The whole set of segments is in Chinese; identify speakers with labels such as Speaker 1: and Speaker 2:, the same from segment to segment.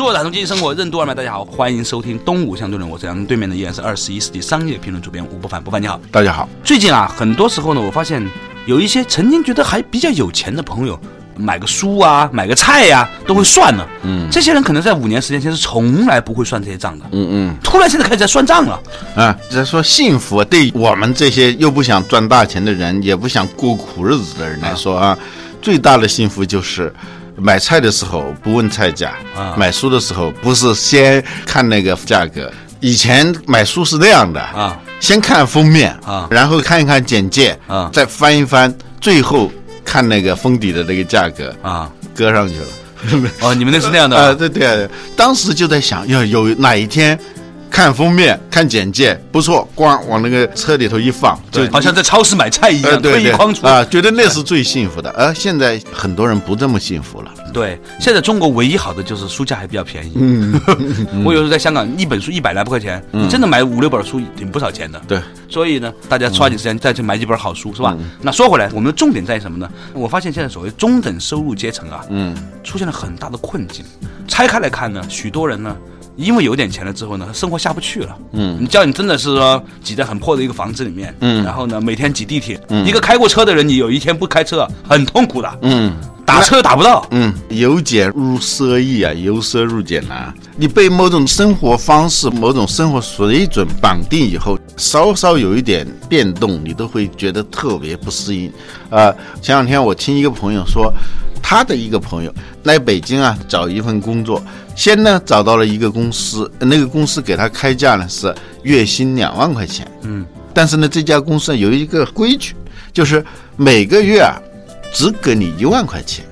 Speaker 1: 做打通经济生活任督二脉，大家好，欢迎收听东吴相对论。我是梁冬，对面的依然是二十一世纪商业评论主编吴不凡。不凡你好，
Speaker 2: 大家好。
Speaker 1: 最近啊，很多时候呢，我发现有一些曾经觉得还比较有钱的朋友，买个书啊，买个菜呀、都会算了。嗯，这些人可能在五年时间前是从来不会算这些账的。
Speaker 2: 嗯嗯，
Speaker 1: 突然现在开始在算账了。
Speaker 2: 啊，在说幸福对我们这些又不想赚大钱的人，也不想过苦日子的人来说啊，最大的幸福就是。买菜的时候不问菜价，
Speaker 1: 啊
Speaker 2: 买书的时候不是先看那个价格。以前买书是那样的
Speaker 1: 啊，
Speaker 2: 先看封面
Speaker 1: 啊
Speaker 2: 然后看一看简介
Speaker 1: 啊
Speaker 2: 再翻一翻，最后看那个封底的那个价格
Speaker 1: 啊，
Speaker 2: 搁上去了。
Speaker 1: 哦，你们那是那样的
Speaker 2: 啊、
Speaker 1: 啊。
Speaker 2: 对对啊，当时就在想，要有哪一天看封面、看简介不错，光往那个车里头一放，就
Speaker 1: 好像在超市买菜一
Speaker 2: 呃
Speaker 1: 样，推一筐出
Speaker 2: 啊，觉得那是最幸福的。而、现在很多人不这么幸福了。
Speaker 1: 对，现在中国唯一好的就是书价还比较便宜。嗯，我有时候在香港，一本书一百来块钱，你真的买五六本书挺不少钱的。
Speaker 2: 对，
Speaker 1: 所以呢，大家抓紧时间再去买几本好书，是吧？那说回来，我们的重点在于什么呢？我发现现在所谓中等收入阶层啊，
Speaker 2: 嗯，
Speaker 1: 出现了很大的困境。拆开来看呢，许多人呢。因为有点钱了之后呢，生活下不去了。嗯，你叫你真的是说挤在很破的一个房子里面，嗯，然后呢每天挤地铁，嗯一个开过车的人，你有一天不开车，很痛苦的。
Speaker 2: 嗯
Speaker 1: 打车打不到，
Speaker 2: 嗯，由俭入奢易啊，由奢入俭难。你被某种生活方式、某种生活水准绑定以后，稍稍有一点变动，你都会觉得特别不适应。啊、前两天我听一个朋友说，他的一个朋友来北京啊找一份工作，先呢找到了一个公司，那个公司给他开价呢是月薪两万块钱。嗯，但是呢这家公司有一个规矩，就是每个月啊只给你一万块钱。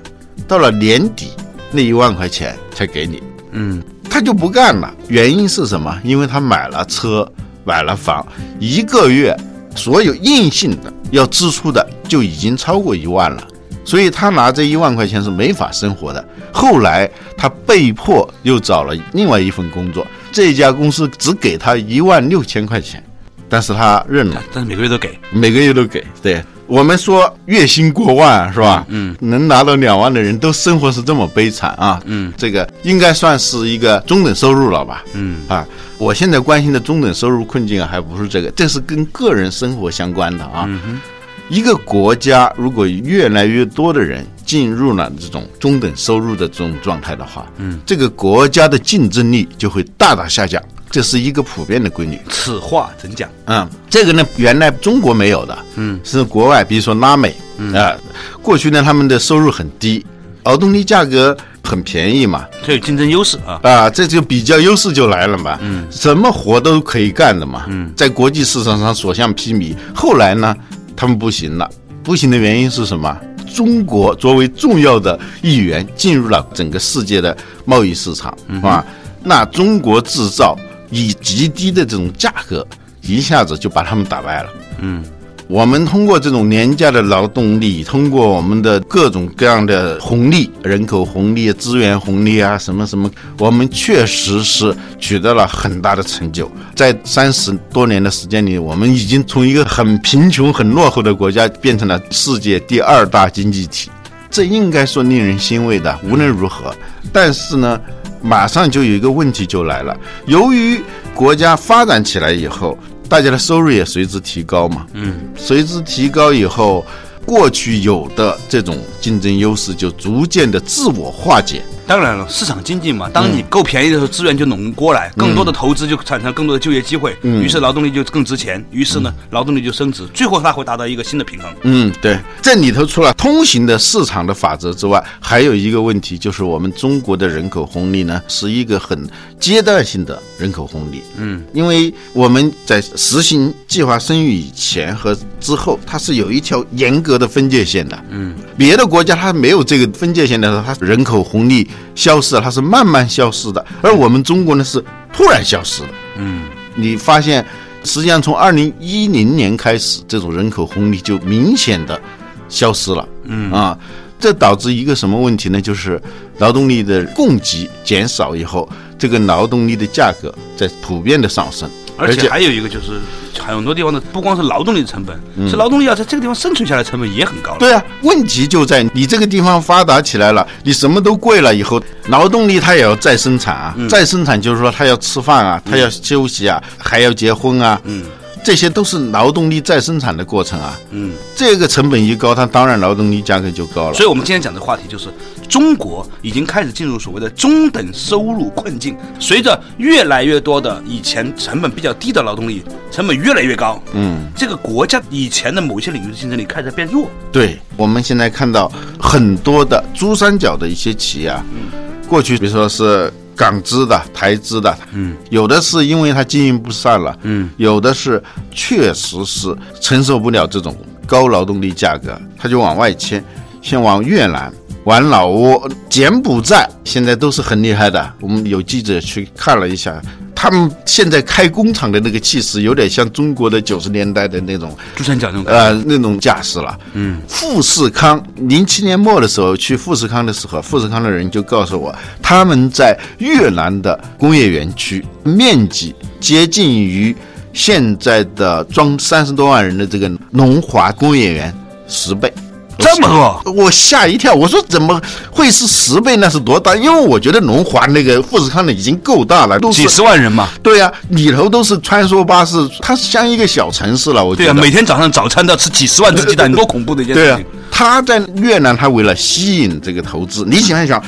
Speaker 2: 到了年底，那一万块钱才给你。
Speaker 1: 嗯，
Speaker 2: 他就不干了，原因是什么？因为他买了车，买了房，一个月所有硬性的要支出的就已经超过一万了，所以他拿这一万块钱是没法生活的。后来他被迫又找了另外一份工作，这家公司只给他一万六千块钱，但是他认了。
Speaker 1: 但是每个月都给。
Speaker 2: 每个月都给。对我们说月薪过万是吧？
Speaker 1: 嗯，
Speaker 2: 能拿到两万的人都生活是这么悲惨啊。
Speaker 1: 嗯，
Speaker 2: 这个应该算是一个中等收入了吧？
Speaker 1: 嗯
Speaker 2: 啊，我现在关心的中等收入困境啊，还不是这个，这是跟个人生活相关的啊。
Speaker 1: 嗯
Speaker 2: 一个国家如果越来越多的人进入了这种中等收入的这种状态的话，嗯，这个国家的竞争力就会大大下降，这是一个普遍的规律。
Speaker 1: 此话怎讲？
Speaker 2: 嗯，这个呢，原来中国没有的，嗯，是国外，比如说拉美，啊、过去呢他们的收入很低，劳动力价格很便宜嘛，
Speaker 1: 这有竞争优势啊。
Speaker 2: 啊，这就比较优势就来了嘛，嗯，什么活都可以干的嘛，嗯，在国际市场上所向披靡。后来呢，他们不行了，不行的原因是什么？中国作为重要的一员进入了整个世界的贸易市场，啊，那中国制造以极低的这种价格，一下子就把他们打败了。
Speaker 1: 嗯，
Speaker 2: 我们通过这种廉价的劳动力，通过我们的各种各样的红利、人口红利、资源红利啊，什么什么，我们确实是取得了很大的成就。在三十多年的时间里，我们已经从一个很贫穷、很落后的国家，变成了世界第二大经济体。这应该说令人欣慰的。无论如何，但是呢，马上就有一个问题就来了，由于国家发展起来以后，大家的收入也随之提高嘛，嗯，随之提高以后，过去有的这种竞争优势就逐渐的自我化解。
Speaker 1: 当然了，市场经济嘛，当你够便宜的时候，资源就拢过来，更多的投资就产生更多的就业机会，于是劳动力就更值钱，于是呢，劳动力就升值，最后它会达到一个新的平衡。
Speaker 2: 嗯，对，这里头除了通行的市场的法则之外，还有一个问题，就是我们中国的人口红利呢，是一个很阶段性的人口红利。嗯，因为我们在实行计划生育以前和之后，它是有一条严格的分界线的。嗯，别的国家它没有这个分界线的时候，它人口红利消失，它是慢慢消失的，而我们中国呢是突然消失的。
Speaker 1: 嗯，
Speaker 2: 你发现，实际上从二零一零年开始，这种人口红利就明显的消失了。嗯啊，这导致一个什么问题呢？就是劳动力的供给减少以后，这个劳动力的价格在普遍的上升，
Speaker 1: 而且还有一个就是很多地方的不光是劳动力的成本，是劳动力要在这个地方生存下来成本也很高。
Speaker 2: 对啊，问题就在你这个地方发达起来了，你什么都贵了以后，劳动力它也要再生产啊，再生产就是说他要吃饭啊，他要休息啊，还要结婚啊，
Speaker 1: 嗯
Speaker 2: 这些都是劳动力再生产的过程啊。
Speaker 1: 嗯，
Speaker 2: 这个成本一高，它当然劳动力价格就高了。
Speaker 1: 所以我们今天讲的话题就是中国已经开始进入所谓的中等收入困境，随着越来越多的以前成本比较低的劳动力成本越来越高，
Speaker 2: 嗯，
Speaker 1: 这个国家以前的某些领域的竞争力开始变弱。
Speaker 2: 对，我们现在看到很多的珠三角的一些企业啊，嗯过去比如说是港资的、台资的，
Speaker 1: 嗯，
Speaker 2: 有的是因为它经营不善了，
Speaker 1: 嗯，
Speaker 2: 有的是确实是承受不了这种高劳动力价格，他就往外迁，先往越南。往老挝、柬埔寨现在都是很厉害的。我们有记者去看了一下，他们现在开工厂的那个气势，有点像中国的九十年代的那种
Speaker 1: 珠三角那种，
Speaker 2: 呃，那种架势了。
Speaker 1: 嗯，
Speaker 2: 富士康零七年末的时候去富士康的时候，富士康的人就告诉我，他们在越南的工业园区面积接近于现在的装三十多万人的这个龙华工业园十倍。
Speaker 1: 这么多，
Speaker 2: 我吓一跳，我说怎么会是十倍？那是多大？因为我觉得龙华那个富士康的已经够大了，都
Speaker 1: 几十万人嘛。
Speaker 2: 对呀、里头都是穿梭巴士，它像一个小城市了。我觉
Speaker 1: 对啊，
Speaker 2: 得。
Speaker 1: 每天早上早餐都要吃几十万只鸡蛋，多恐怖的一件事
Speaker 2: 对啊
Speaker 1: 事情。，
Speaker 2: 他在越南，他为了吸引这个投资，你想一想，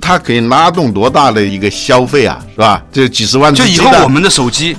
Speaker 2: 他可以拉动多大的一个消费啊，是吧？这几十万只
Speaker 1: 就以后我们的手机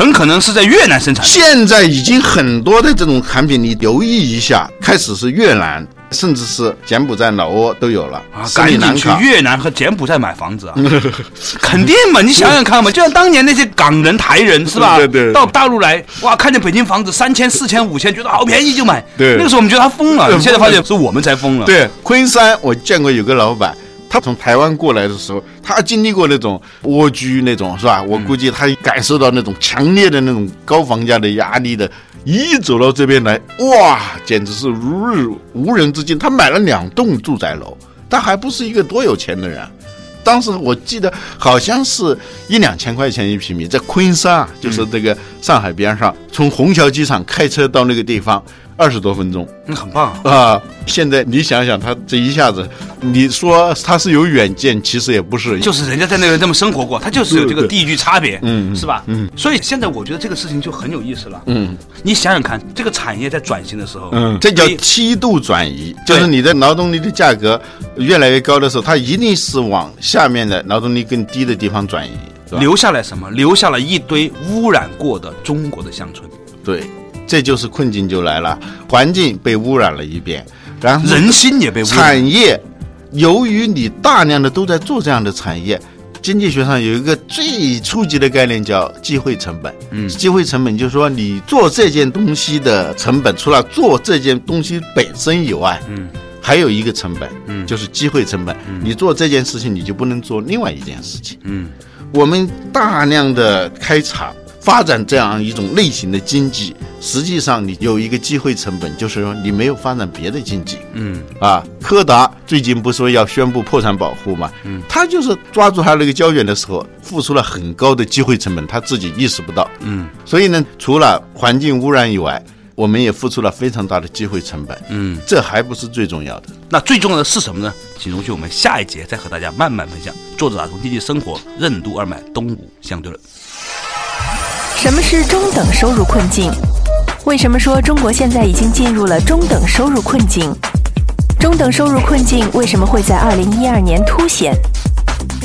Speaker 1: 很可能是在越南生产的。
Speaker 2: 现在已经很多的这种产品，你留意一下，开始是越南，甚至是柬埔寨、老挝都有了
Speaker 1: 啊，赶紧去。越南和柬埔寨买房子啊！肯定嘛，你想想看嘛，就像当年那些港人、台人是吧？
Speaker 2: 对对对
Speaker 1: 到大陆来，哇，看见北京房子三千、四千、五千，觉得好便宜就买。
Speaker 2: 对
Speaker 1: 那个时候我们觉得他疯了，现在发现是我们才疯了。，
Speaker 2: 对，昆山我见过有个老板，他从台湾过来的时候，他经历过那种蜗居那种是吧？我估计他感受到那种强烈的那种高房价的压力的，一走到这边来，哇，简直是如日无人之境。他买了两栋住宅楼，他还不是一个多有钱的人。当时我记得好像是一两千块钱一平米，在昆山啊，就是这个上海边上，从虹桥机场开车到那个地方二十多分钟。
Speaker 1: 那很棒。
Speaker 2: 啊、现在你想想，他这一下子，你说他是有远见，其实也不是，
Speaker 1: 就是人家在那个这么生活过，他就是有这个地域差别，
Speaker 2: 嗯
Speaker 1: 是吧？
Speaker 2: 嗯，
Speaker 1: 所以现在我觉得这个事情就很有意思了。
Speaker 2: 嗯
Speaker 1: 你想想看，这个产业在转型的时候，
Speaker 2: 嗯，这叫梯度转移，就是你的劳动力的价格越来越高的时候，它一定是往下面的劳动力更低的地方转移？
Speaker 1: 留下来什么？留下了一堆污染过的中国的乡村，
Speaker 2: 对，这就是困境就来了，环境被污染了一遍，然后
Speaker 1: 人心也被污染。
Speaker 2: 产业，由于你大量的都在做这样的产业，经济学上有一个最初级的概念叫机会成本。
Speaker 1: 嗯
Speaker 2: 机会成本就是说你做这件东西的成本，除了做这件东西本身以外，
Speaker 1: 嗯，
Speaker 2: 还有一个成本，
Speaker 1: 嗯
Speaker 2: 就是机会成本。你做这件事情，你就不能做另外一件事情。
Speaker 1: 嗯
Speaker 2: 我们大量的开厂发展这样一种类型的经济，实际上你有一个机会成本，就是说你没有发展别的经济。
Speaker 1: 嗯
Speaker 2: 啊，柯达最近不是说要宣布破产保护嘛？嗯，他就是抓住他那个胶卷的时候，付出了很高的机会成本，他自己意识不到。
Speaker 1: 嗯
Speaker 2: 所以呢，除了环境污染以外，我们也付出了非常大的机会成本。
Speaker 1: 嗯，
Speaker 2: 这还不是最重要的。
Speaker 1: 那最重要的是什么呢？请容许我们下一节再和大家慢慢分享。作者打通经济生活任督二脉，东吴相对论。
Speaker 3: 什么是中等收入困境？为什么说中国现在已经进入了中等收入困境？中等收入困境为什么会在二零一二年凸显？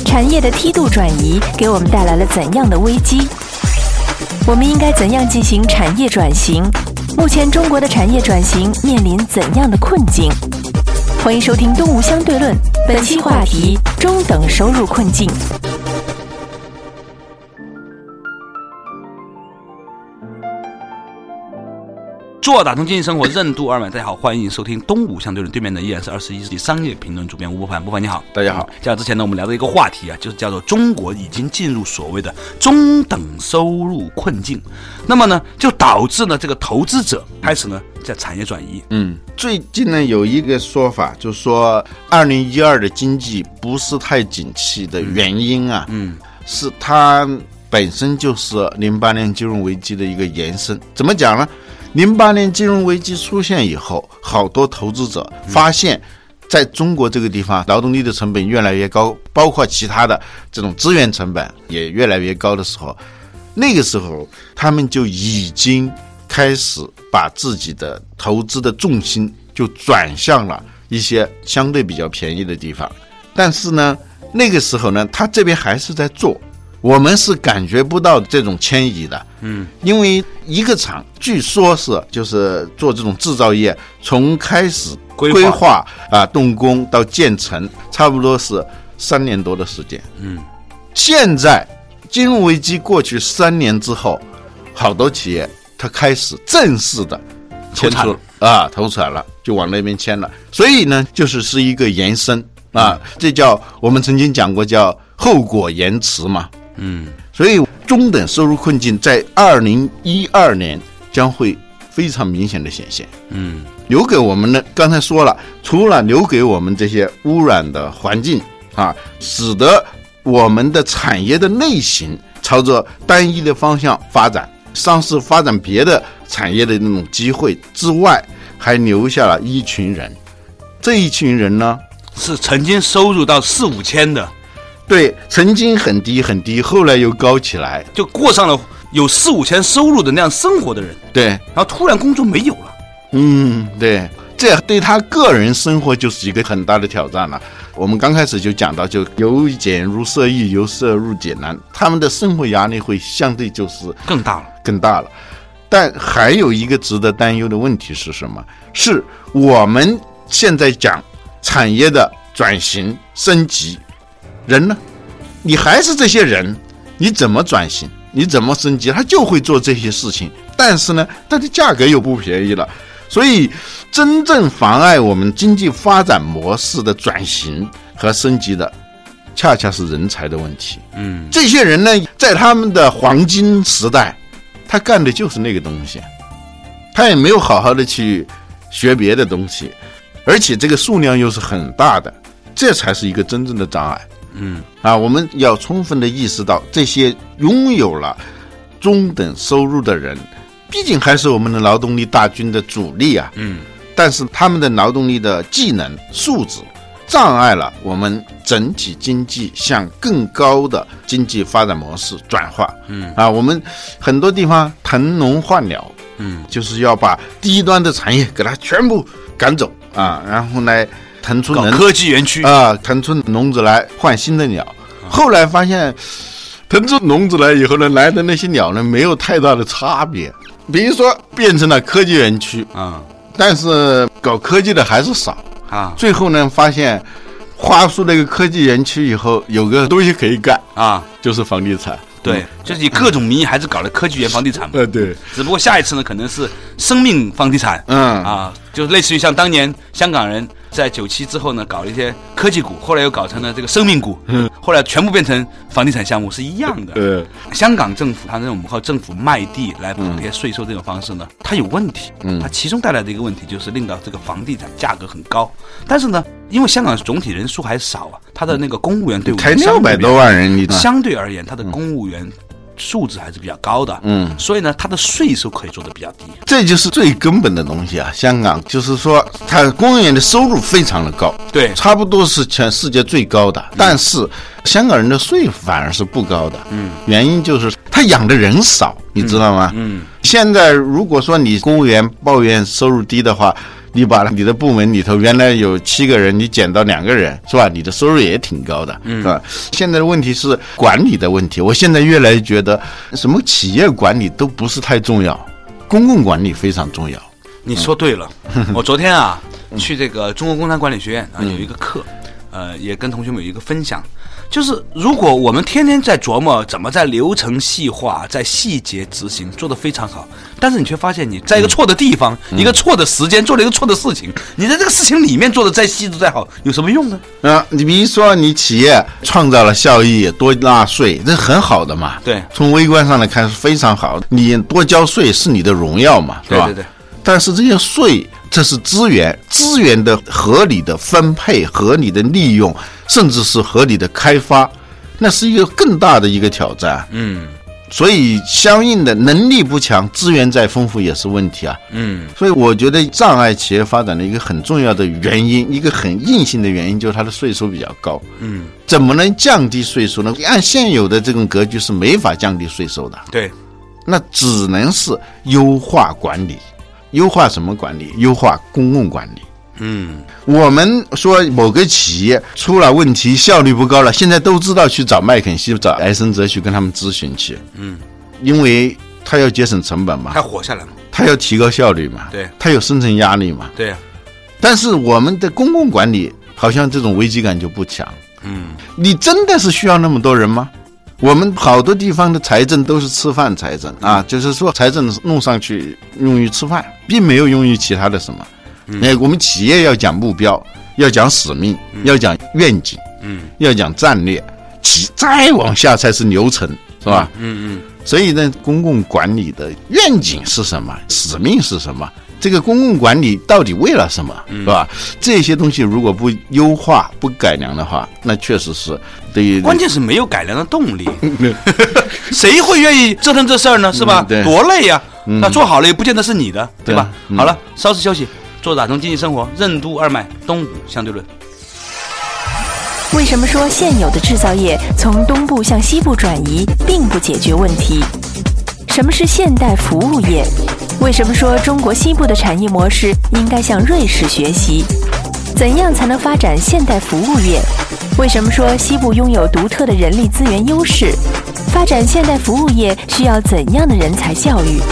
Speaker 3: 产业的梯度转移给我们带来了怎样的危机？我们应该怎样进行产业转型？目前中国的产业转型面临怎样的困境？欢迎收听《东吴相对论》，本期话题：中等收入困境。
Speaker 1: 做打通经济生活任督二脉。大家好，欢迎收听东吴相对论，对面的依然是二十一世纪商业评论主编吴伯凡。吴伯凡你好，
Speaker 2: 大家好。
Speaker 1: 在之前呢，我们聊的一个话题啊，就是叫做中国已经进入所谓的中等收入困境，那么呢，就导致呢这个投资者开始呢在产业转移。
Speaker 2: 嗯，最近呢有一个说法，就是说二零一二的经济不是太景气的原因啊，
Speaker 1: 嗯，
Speaker 2: 是它本身就是零八年金融危机的一个延伸。怎么讲呢？零八年金融危机出现以后，好多投资者发现，在中国这个地方，劳动力的成本越来越高，包括其他的这种资源成本也越来越高的时候，那个时候他们就已经开始把自己的投资的重心就转向了一些相对比较便宜的地方。但是呢，那个时候呢，他这边还是在做。我们是感觉不到这种迁移的，
Speaker 1: 嗯，
Speaker 2: 因为一个厂据说是就是做这种制造业，从开始
Speaker 1: 规划
Speaker 2: 规划啊动工到建成，差不多是三年多的时间。
Speaker 1: 嗯，
Speaker 2: 现在金融危机过去三年之后，好多企业它开始正式的迁出啊投产了，就往那边迁了。所以呢，就是是一个延伸啊，这叫我们曾经讲过叫后果延迟嘛。
Speaker 1: 嗯，
Speaker 2: 所以中等收入困境在二零一二年将会非常明显的显现。
Speaker 1: 嗯，
Speaker 2: 留给我们的，刚才说了，除了留给我们这些污染的环境啊，使得我们的产业的类型朝着单一的方向发展，丧失发展别的产业的那种机会之外，还留下了一群人。这一群人呢，
Speaker 1: 是曾经收入到四五千的，
Speaker 2: 对曾经很低很低，后来又高起来，
Speaker 1: 就过上了有四五千收入的那样生活的人，
Speaker 2: 对，
Speaker 1: 然后突然工作没有了。
Speaker 2: 嗯，对，这对他个人生活就是一个很大的挑战了。我们刚开始就讲到，就由俭入奢易，由奢入俭难，他们的生活压力会相对就是
Speaker 1: 更大了。
Speaker 2: 更大了。但还有一个值得担忧的问题是什么？是我们现在讲产业的转型升级，人呢？你还是这些人，你怎么转型？你怎么升级？他就会做这些事情，但是呢，它的价格又不便宜了。所以，真正妨碍我们经济发展模式的转型和升级的，恰恰是人才的问题。
Speaker 1: 嗯，
Speaker 2: 这些人呢，在他们的黄金时代，他干的就是那个东西，他也没有好好的去学别的东西，而且这个数量又是很大的，这才是一个真正的障碍。
Speaker 1: 嗯，
Speaker 2: 啊，我们要充分的意识到，这些拥有了中等收入的人，毕竟还是我们的劳动力大军的主力啊。
Speaker 1: 嗯，
Speaker 2: 但是他们的劳动力的技能素质，障碍了我们整体经济向更高的经济发展模式转化。
Speaker 1: 嗯。
Speaker 2: 啊，我们很多地方腾笼换鸟，
Speaker 1: 嗯，
Speaker 2: 就是要把低端的产业给它全部赶走。啊，然后呢，腾出能
Speaker 1: 科技园区。
Speaker 2: 啊，腾出笼子来换新的鸟。后来发现，腾出笼子来以后呢，来的那些鸟呢，没有太大的差别。比如说变成了科技园区，
Speaker 1: 啊
Speaker 2: 但是搞科技的还是少。
Speaker 1: 啊
Speaker 2: 最后呢，发现划出那个科技园区以后，有个东西可以干，
Speaker 1: 啊！
Speaker 2: 就是房地产。
Speaker 1: 对，就是以各种名义还是搞了科技园房地产嘛。
Speaker 2: 呃，对，
Speaker 1: 只不过下一次呢，可能是生命房地产。
Speaker 2: 嗯
Speaker 1: 啊，就类似于像当年香港人在九七之后呢，搞了一些科技股，后来又搞成了这个生命股，嗯，后来全部变成房地产项目是一样的。
Speaker 2: 呃，
Speaker 1: 香港政府它这种靠政府卖地来补贴税收这种方式呢，它有问题。
Speaker 2: 嗯
Speaker 1: 它其中带来的一个问题就是令到这个房地产价格很高。但是呢，因为香港总体人数还少啊，他的那个公务员队伍
Speaker 2: 才六百多万人，你
Speaker 1: 相对而言，他的公务员素质还是比较高的。
Speaker 2: 嗯，
Speaker 1: 所以呢，它的税收可以做得比较低。
Speaker 2: 这就是最根本的东西啊。香港就是说，它公务员的收入非常的高，
Speaker 1: 对
Speaker 2: 差不多是全世界最高的，但是香港人的税反而是不高的。
Speaker 1: 嗯，
Speaker 2: 原因就是他养的人少，你知道吗？
Speaker 1: 嗯，
Speaker 2: 现在如果说你公务员抱怨收入低的话，你把你的部门里头原来有七个人，你减到两个人，是吧？你的收入也挺高的，是吧？现在的问题是管理的问题。我现在越来越觉得，什么企业管理都不是太重要，公共管理非常重要。
Speaker 1: 你说对了，我昨天啊去这个中国工商管理学院啊有一个课，呃，也跟同学们有一个分享，就是如果我们天天在琢磨怎么在流程细化、在细节执行做得非常好，但是你却发现你在一个错的地方、一个错的时间做了一个错的事情，你在这个事情里面做的再细致再好，有什么用呢？
Speaker 2: 啊，你比如说你企业创造了效益，多纳税，这很好的嘛。
Speaker 1: 对
Speaker 2: 从微观上来看是非常好的。你多交税是你的荣耀嘛，是吧？
Speaker 1: 对对对。
Speaker 2: 但是这些税，这是资源，资源的合理的分配、合理的利用，甚至是合理的开发，那是一个更大的一个挑战。
Speaker 1: 嗯
Speaker 2: 所以，相应的能力不强，资源再丰富也是问题啊。
Speaker 1: 嗯
Speaker 2: 所以，我觉得障碍企业发展的一个很重要的原因，一个很硬性的原因，就是它的税收比较高。
Speaker 1: 嗯，
Speaker 2: 怎么能降低税收呢？按现有的这种格局是没法降低税收的，
Speaker 1: 对，
Speaker 2: 那只能是优化管理。优化什么管理？优化公共管理。
Speaker 1: 嗯
Speaker 2: 我们说某个企业出了问题，效率不高了，现在都知道去找麦肯锡、找埃森哲去跟他们咨询去，
Speaker 1: 嗯，
Speaker 2: 因为他要节省成本嘛
Speaker 1: 他，活下来嘛？
Speaker 2: 他要提高效率嘛，
Speaker 1: 对
Speaker 2: 他有生存压力嘛。
Speaker 1: 对呀、
Speaker 2: 但是我们的公共管理好像这种危机感就不强。
Speaker 1: 嗯
Speaker 2: 你真的是需要那么多人吗？我们好多地方的财政都是吃饭财政啊，就是说财政弄上去用于吃饭，并没有用于其他的什么。哎、我们企业要讲目标，要讲使命，要讲愿景，
Speaker 1: 嗯
Speaker 2: 要讲战略，其再往下才是流程，是吧？
Speaker 1: 嗯嗯
Speaker 2: 所以呢，公共管理的愿景是什么？使命是什么？这个公共管理到底为了什么？是吧？这些东西如果不优化、不改良的话，那确实是对于
Speaker 1: 关键是没有改良的动力，谁会愿意折腾这事儿呢？是吧？
Speaker 2: 嗯对
Speaker 1: 多累呀、那做好了也不见得是你的，对吧？
Speaker 2: 嗯
Speaker 1: 好了，稍事休息，做打通经济生活任督二脉，东吴相对论。
Speaker 3: 为什么说现有的制造业从东部向西部转移并不解决问题？什么是现代服务业？为什么说中国西部的产业模式应该向瑞士学习？怎样才能发展现代服务业？为什么说西部拥有独特的人力资源优势？发展现代服务业需要怎样的人才教育？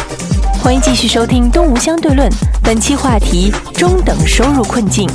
Speaker 3: 欢迎继续收听《东吴相对论》，本期话题：中等收入困境。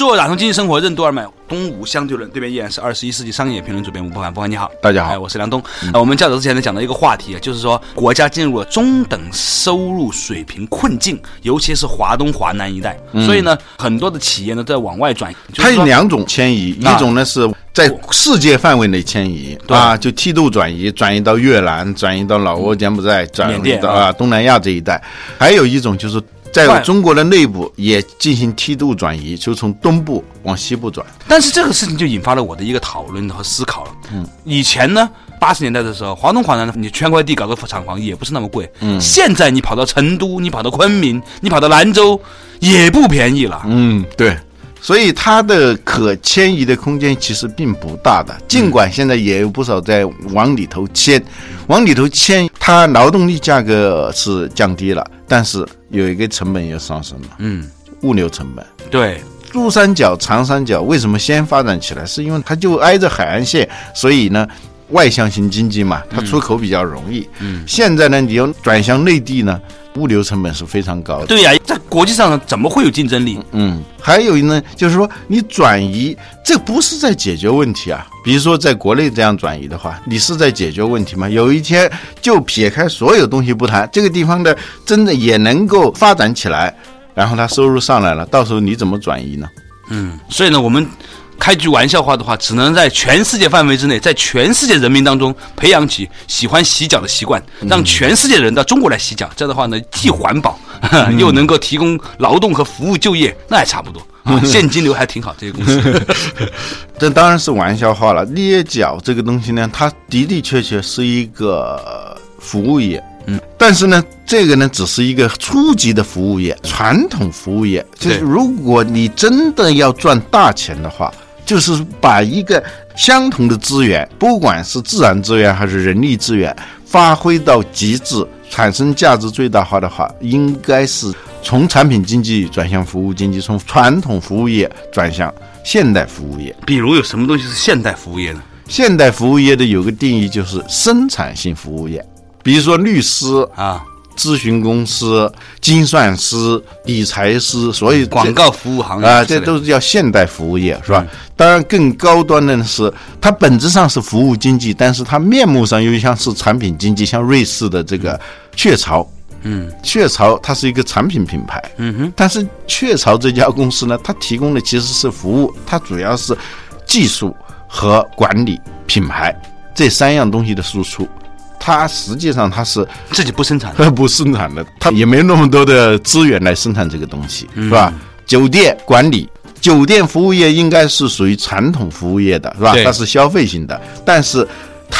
Speaker 1: 做打通经济生活任督二脉，东吴相对论，对面依然是二十一世纪商业评论主编吴伯凡。伯凡你好，
Speaker 2: 大家好。
Speaker 1: 哎，我是梁东。呃我们较早之前呢讲到一个话题啊，就是说国家进入了中等收入水平困境，尤其是华东、华南一带，所以呢，很多的企业呢在往外转。就是
Speaker 2: 它有两种迁移，
Speaker 1: 啊。
Speaker 2: 一种呢是在世界范围内迁移啊，就梯度转移，转移到越南，转移到老挝、柬埔寨，转移到啊东南亚这一带；还有一种就是在
Speaker 1: 外
Speaker 2: 中国的内部也进行梯度转移，就从东部往西部转。
Speaker 1: 但是这个事情就引发了我的一个讨论和思考了。嗯，以前呢，八十年代的时候，华东、华南，你圈块地搞个厂房也不是那么贵。嗯，现在你跑到成都，你跑到昆明，你跑到兰州，也不便宜了。
Speaker 2: 嗯，对。所以它的可迁移的空间其实并不大的，尽管现在也有不少在往里头迁，往里头迁，它劳动力价格是降低了，但是有一个成本又上升了，
Speaker 1: 嗯，
Speaker 2: 物流成本。
Speaker 1: 对，
Speaker 2: 珠三角、长三角为什么先发展起来？是因为它就挨着海岸线，所以呢，外向型经济嘛，它出口比较容易。
Speaker 1: 嗯，
Speaker 2: 现在呢，你要转向内地呢，物流成本是非常高的。
Speaker 1: 对呀、在国际上怎么会有竞争力？
Speaker 2: 嗯，还有呢，就是说你转移，这不是在解决问题啊。比如说在国内这样转移的话，你是在解决问题吗？有一天就撇开所有东西不谈，这个地方的真的也能够发展起来，然后它收入上来了，到时候你怎么转移呢？
Speaker 1: 嗯，所以呢，我们开句玩笑话的话，只能在全世界范围之内，在全世界人民当中培养起喜欢洗脚的习惯，让全世界人到中国来洗脚。这样的话呢，既环保，又能够提供劳动和服务就业，那还差不多啊，现金流还挺好。这些公司，
Speaker 2: 这当然是玩笑话了。捏脚这个东西呢，它的的确确是一个服务业，
Speaker 1: 嗯，
Speaker 2: 但是呢，这个呢只是一个初级的服务业，传统服务业。就是如果你真的要赚大钱的话，就是把一个相同的资源，不管是自然资源还是人力资源，发挥到极致，产生价值最大化的话，应该是从产品经济转向服务经济，从传统服务业转向现代服务业。
Speaker 1: 比如有什么东西是现代服务业呢？
Speaker 2: 现代服务业的有个定义就是生产性服务业，比如说律师、
Speaker 1: 啊，
Speaker 2: 咨询公司、精算师、理财师，所以这
Speaker 1: 广告服务行业
Speaker 2: 啊，这都是叫现代服务业，是吧？当然，更高端的是，它本质上是服务经济，但是它面目上又像是产品经济，像瑞士的这个雀巢。嗯，雀巢它是一个产品品牌，嗯哼，但是雀巢这家公司呢，它提供的其实是服务，它主要是技术和管理、品牌这三样东西的输出。它实际上它是
Speaker 1: 自己不生产的，
Speaker 2: 不生产的，它也没那么多的资源来生产这个东西，是吧？酒店管理，酒店服务业应该是属于传统服务业的，是吧？它是消费型的，但是。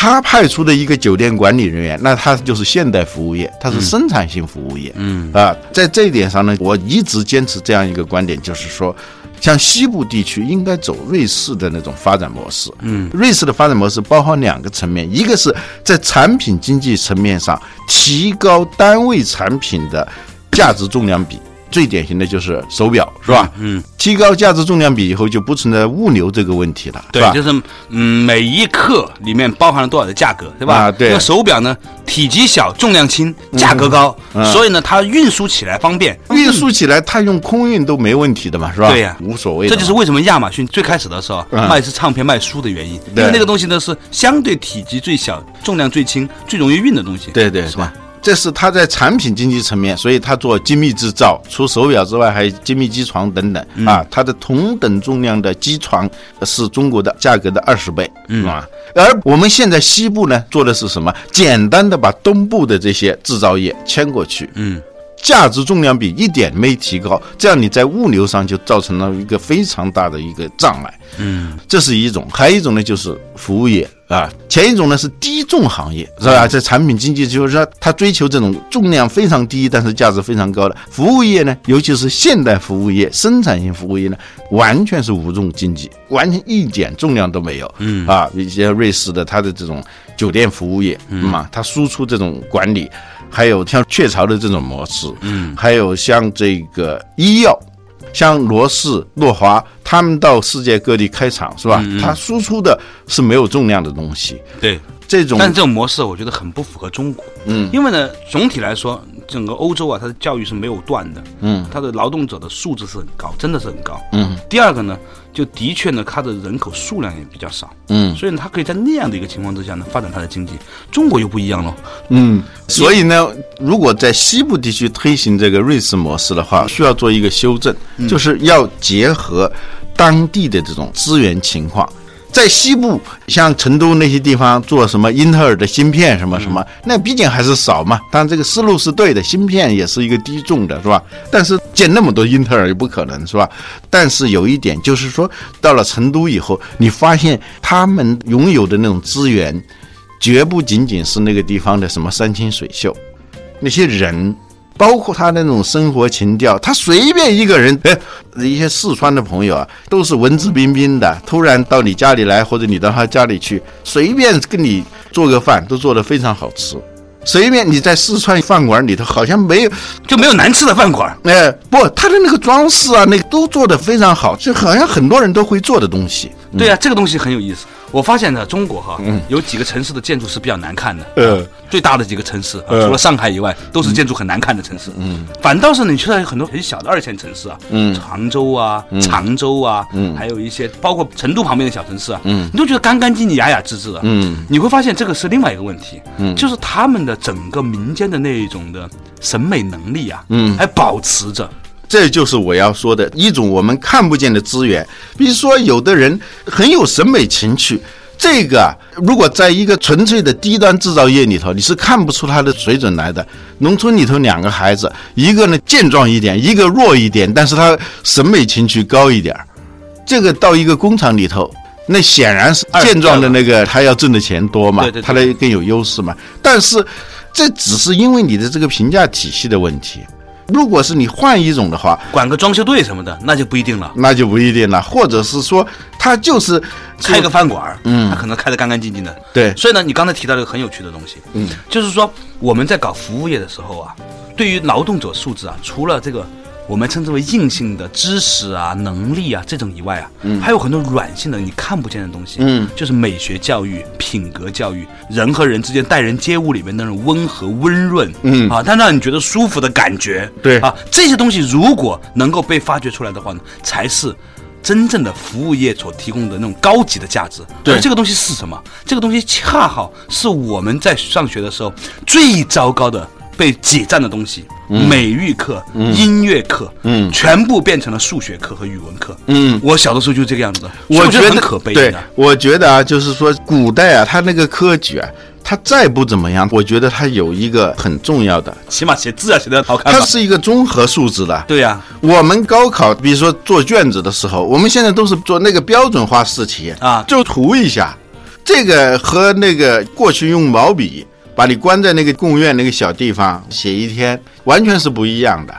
Speaker 2: 他派出的一个酒店管理人员，那他就是现代服务业，他是生产性服务业。嗯啊，在这一点上呢，我一直坚持这样一个观点，就是说，像西部地区应该走瑞士的那种发展模式。嗯，瑞士的发展模式包含两个层面，一个是在产品经济层面上提高单位产品的价值重量比。最典型的就是手表，是吧？嗯，提高价值重量比以后，就不存在物流这个问题了，对吧？，
Speaker 1: 对就是嗯，每一克里面包含了多少的价格，对吧？
Speaker 2: 啊对
Speaker 1: 那个手表呢，体积小，重量轻，价格高，所以呢，它运输起来方便。
Speaker 2: 运输起来，它用空运都没问题的嘛，是吧？
Speaker 1: 对呀
Speaker 2: 无所谓。
Speaker 1: 这就是为什么亚马逊最开始的时候
Speaker 2: 嗯
Speaker 1: 卖是唱片卖书的原因，因为那个东西呢是相对体积最小、重量最轻、最容易运的东西。
Speaker 2: 对对
Speaker 1: 是吧？
Speaker 2: 这是它在产品经济层面，所以它做精密制造，除手表之外，还有精密机床等等、啊。它的同等重量的机床是中国的价格的二十倍，嗯啊。而我们现在西部呢，做的是什么？简单的把东部的这些制造业迁过去，
Speaker 1: 嗯，
Speaker 2: 价值重量比一点没提高，这样你在物流上就造成了一个非常大的一个障碍。嗯，这是一种，还有一种呢就是服务业啊，前一种呢是低重行业，是吧？这产品经济就是说它追求这种重量非常低，但是价值非常高的服务业呢，尤其是现代服务业、生产性服务业呢，完全是无重经济，完全一点重量都没有。嗯啊，一些瑞士的它的这种酒店服务业，嗯嘛，它输出这种管理。还有像雀巢的这种模式，嗯，还有像这个医药，像罗氏、诺华，他们到世界各地开厂是吧？他输出的是没有重量的东西，
Speaker 1: 对。
Speaker 2: 这种
Speaker 1: 但这种模式，我觉得很不符合中国。嗯，因为呢，总体来说，整个欧洲啊，它的教育是没有断的。嗯，它的劳动者的素质是很高，真的是很高。嗯。第二个呢，就的确呢，它的人口数量也比较少。嗯。所以呢，它可以在那样的一个情况之下呢，发展它的经济。中国又不一样了。
Speaker 2: 嗯，所以呢，如果在西部地区推行这个瑞士模式的话，需要做一个修正，就是要结合当地的这种资源情况。在西部，像成都那些地方做什么英特尔的芯片什么什么，那毕竟还是少嘛。当然这个思路是对的，芯片也是一个低重的，是吧？但是建那么多英特尔也不可能，是吧？但是有一点就是说，到了成都以后，你发现他们拥有的那种资源，绝不仅仅是那个地方的什么山清水秀，那些人。包括他那种生活情调，他随便一个人，哎，一些四川的朋友啊，都是文质彬彬的，突然到你家里来，或者你到他家里去，随便跟你做个饭，都做得非常好吃。随便你在四川饭馆里头，好像没有，
Speaker 1: 就没有难吃的饭馆。
Speaker 2: 哎，不，他的那个装饰啊，那个都做得非常好，就好像很多人都会做的东西。
Speaker 1: 对啊，这个东西很有意思。我发现呢，中国哈、有几个城市的建筑是比较难看的。
Speaker 2: 呃，
Speaker 1: 最大的几个城市，除了上海以外，都是建筑很难看的城市。嗯，反倒是你去到很多很小的二线城市啊，嗯，常州啊、常州啊，嗯，还有一些包括成都旁边的小城市啊，嗯，你都觉得干干净净、雅雅致致的。
Speaker 2: 嗯，
Speaker 1: 你会发现这个是另外一个问题，嗯，就是他们的整个民间的那一种的审美能力啊，嗯，还保持着。
Speaker 2: 这就是我要说的一种我们看不见的资源。比如说，有的人很有审美情趣，这个啊如果在一个纯粹的低端制造业里头，你是看不出他的水准来的。农村里头两个孩子，一个呢健壮一点，一个弱一点，但是他审美情趣高一点儿。这个到一个工厂里头，那显然是健壮的那个他要挣的钱多嘛他的更有优势嘛。但是这只是因为你的这个评价体系的问题。如果是你换一种的话，
Speaker 1: 管个装修队什么的，那就不一定了。
Speaker 2: 那就不一定了，或者是说他就是
Speaker 1: 开个饭馆儿，嗯，他可能开得干干净净的。
Speaker 2: 对
Speaker 1: 所以呢，你刚才提到了一个很有趣的东西，嗯，就是说我们在搞服务业的时候啊，对于劳动者素质啊，除了这个我们称之为硬性的知识啊、能力啊这种以外啊，还有很多软性的你看不见的东西，
Speaker 2: 嗯，
Speaker 1: 就是美学教育、品格教育，人和人之间待人接物里面那种温和、温润，
Speaker 2: 嗯。
Speaker 1: 啊，它让你觉得舒服的感觉，
Speaker 2: 对。
Speaker 1: 啊，这些东西如果能够被发掘出来的话呢，才是。真正的服务业所提供的那种高级的价值，
Speaker 2: 对。
Speaker 1: 而这个东西是什么？这个东西恰好是我们在上学的时候最糟糕的被挤占的东西。美育课、音乐课，
Speaker 2: 嗯
Speaker 1: 全部变成了数学课和语文课。
Speaker 2: 嗯
Speaker 1: 我小的时候就是这个样子的，
Speaker 2: 我觉得
Speaker 1: 很可悲
Speaker 2: 对
Speaker 1: 的。，
Speaker 2: 我觉得啊，就是说古代啊，他那个科举啊，他再不怎么样，我觉得他有一个很重要的，
Speaker 1: 起码写字啊写的好看吧。
Speaker 2: 它是一个综合素质的。
Speaker 1: 对呀、
Speaker 2: 我们高考，比如说做卷子的时候，我们现在都是做那个标准化试题
Speaker 1: 啊
Speaker 2: 就涂一下，这个和那个过去用毛笔把你关在那个贡院那个小地方写一天，完全是不一样的。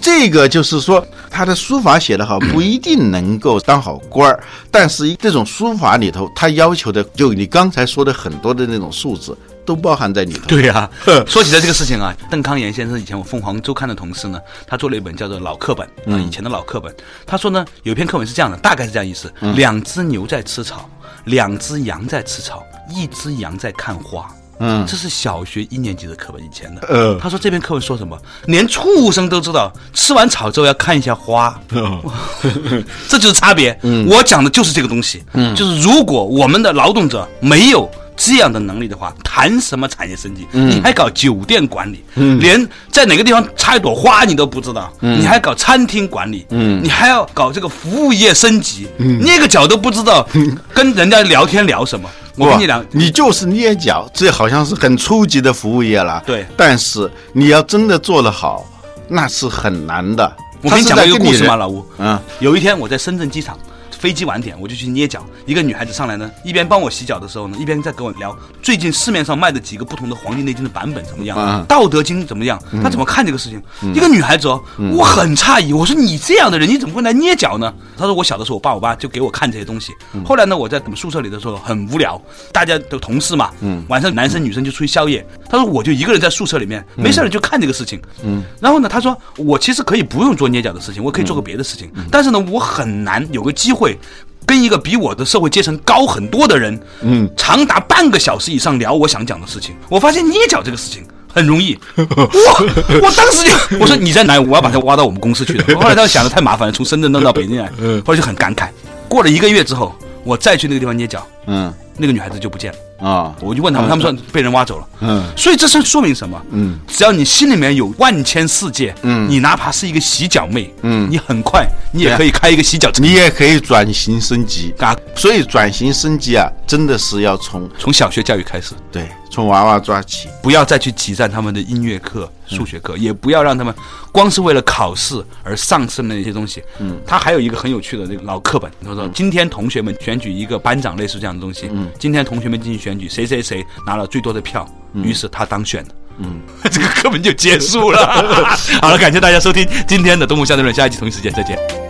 Speaker 2: 这个就是说，他的书法写得好，不一定能够当好官儿，但是这种书法里头，他要求的，就你刚才说的很多的那种素质，都包含在里头。
Speaker 1: 对呀、说起来这个事情啊，邓康炎先生以前我凤凰周刊的同事呢，他做了一本叫做老课本，啊、以前的老课本。他说呢，有一篇课文是这样的，大概是这样意思：两只牛在吃草，两只羊在吃草，一只羊在看花。
Speaker 2: 嗯。
Speaker 1: 这是小学一年级的课本，以前的。
Speaker 2: 呃。
Speaker 1: 他说这篇课文说什么，连畜生都知道，吃完草之后要看一下花。这就是差别。嗯。我讲的就是这个东西。嗯。就是如果我们的劳动者没有这样的能力的话，谈什么产业升级？嗯。你还搞酒店管理，嗯。连在哪个地方插一朵花你都不知道，嗯。你还搞餐厅管理，嗯。你还要搞这个服务业升级，嗯，那个脚都不知道跟人家聊天聊什么。我跟你讲，
Speaker 2: 你就是捏脚，这好像是很初级的服务业了。
Speaker 1: 对
Speaker 2: 但是你要真的做得好，那是很难的。
Speaker 1: 我跟你讲一个故事嘛，
Speaker 2: 嘛，
Speaker 1: 老吴。
Speaker 2: 嗯
Speaker 1: 有一天我在深圳机场，飞机晚点，我就去捏脚。一个女孩子上来呢，一边帮我洗脚的时候呢，一边在跟我聊最近市面上卖的几个不同的《黄帝内经》的版本怎么样，
Speaker 2: 嗯
Speaker 1: 道德经》怎么样，她怎么看这个事情？一个女孩子哦，我很诧异，我说你这样的人，你怎么会来捏脚呢？她说我小的时候，我爸我妈就给我看这些东西。后来呢，我在我们宿舍里的时候很无聊，大家都同事嘛，晚上男生女生就出去宵夜。她说我就一个人在宿舍里面，没事儿就看这个事情。嗯然后呢，她说我其实可以不用做捏脚的事情，我可以做个别的事情，但是呢，我很难有个机会。跟一个比我的社会阶层高很多的人，嗯，长达半个小时以上聊我想讲的事情。我发现捏脚这个事情很容易，我我当时就我说你在哪？我要把他挖到我们公司去的。后来他想的太麻烦了，从深圳弄到北京来，后来就很感慨。过了一个月之后，我再去那个地方捏脚，
Speaker 2: 嗯
Speaker 1: 那个女孩子就不见了。
Speaker 2: 啊。
Speaker 1: 我就问他们，他们说被人挖走了。
Speaker 2: 嗯。
Speaker 1: 所以这是说明什么？
Speaker 2: 嗯，
Speaker 1: 只要你心里面有万千世界，
Speaker 2: 嗯。
Speaker 1: 你哪怕是一个洗脚妹，
Speaker 2: 嗯。
Speaker 1: 你很快你也可以开一个洗脚城
Speaker 2: 你也可以转型升级。
Speaker 1: 啊。
Speaker 2: 所以转型升级啊，真的是要从
Speaker 1: 从小学教育开始，
Speaker 2: 对从娃娃抓起。
Speaker 1: 不要再去挤占他们的音乐课、数学课，也不要让他们光是为了考试而丧失了那些东西。嗯，他还有一个很有趣的那个老课本，他说今天同学们选举一个班长，类似这样的东西。嗯，今天同学们进行选举，谁谁谁拿了最多的票，于是他当选了。嗯，这个课本就结束了。好了，感谢大家收听今天的《东吴相对论》，下一期同一时间再见。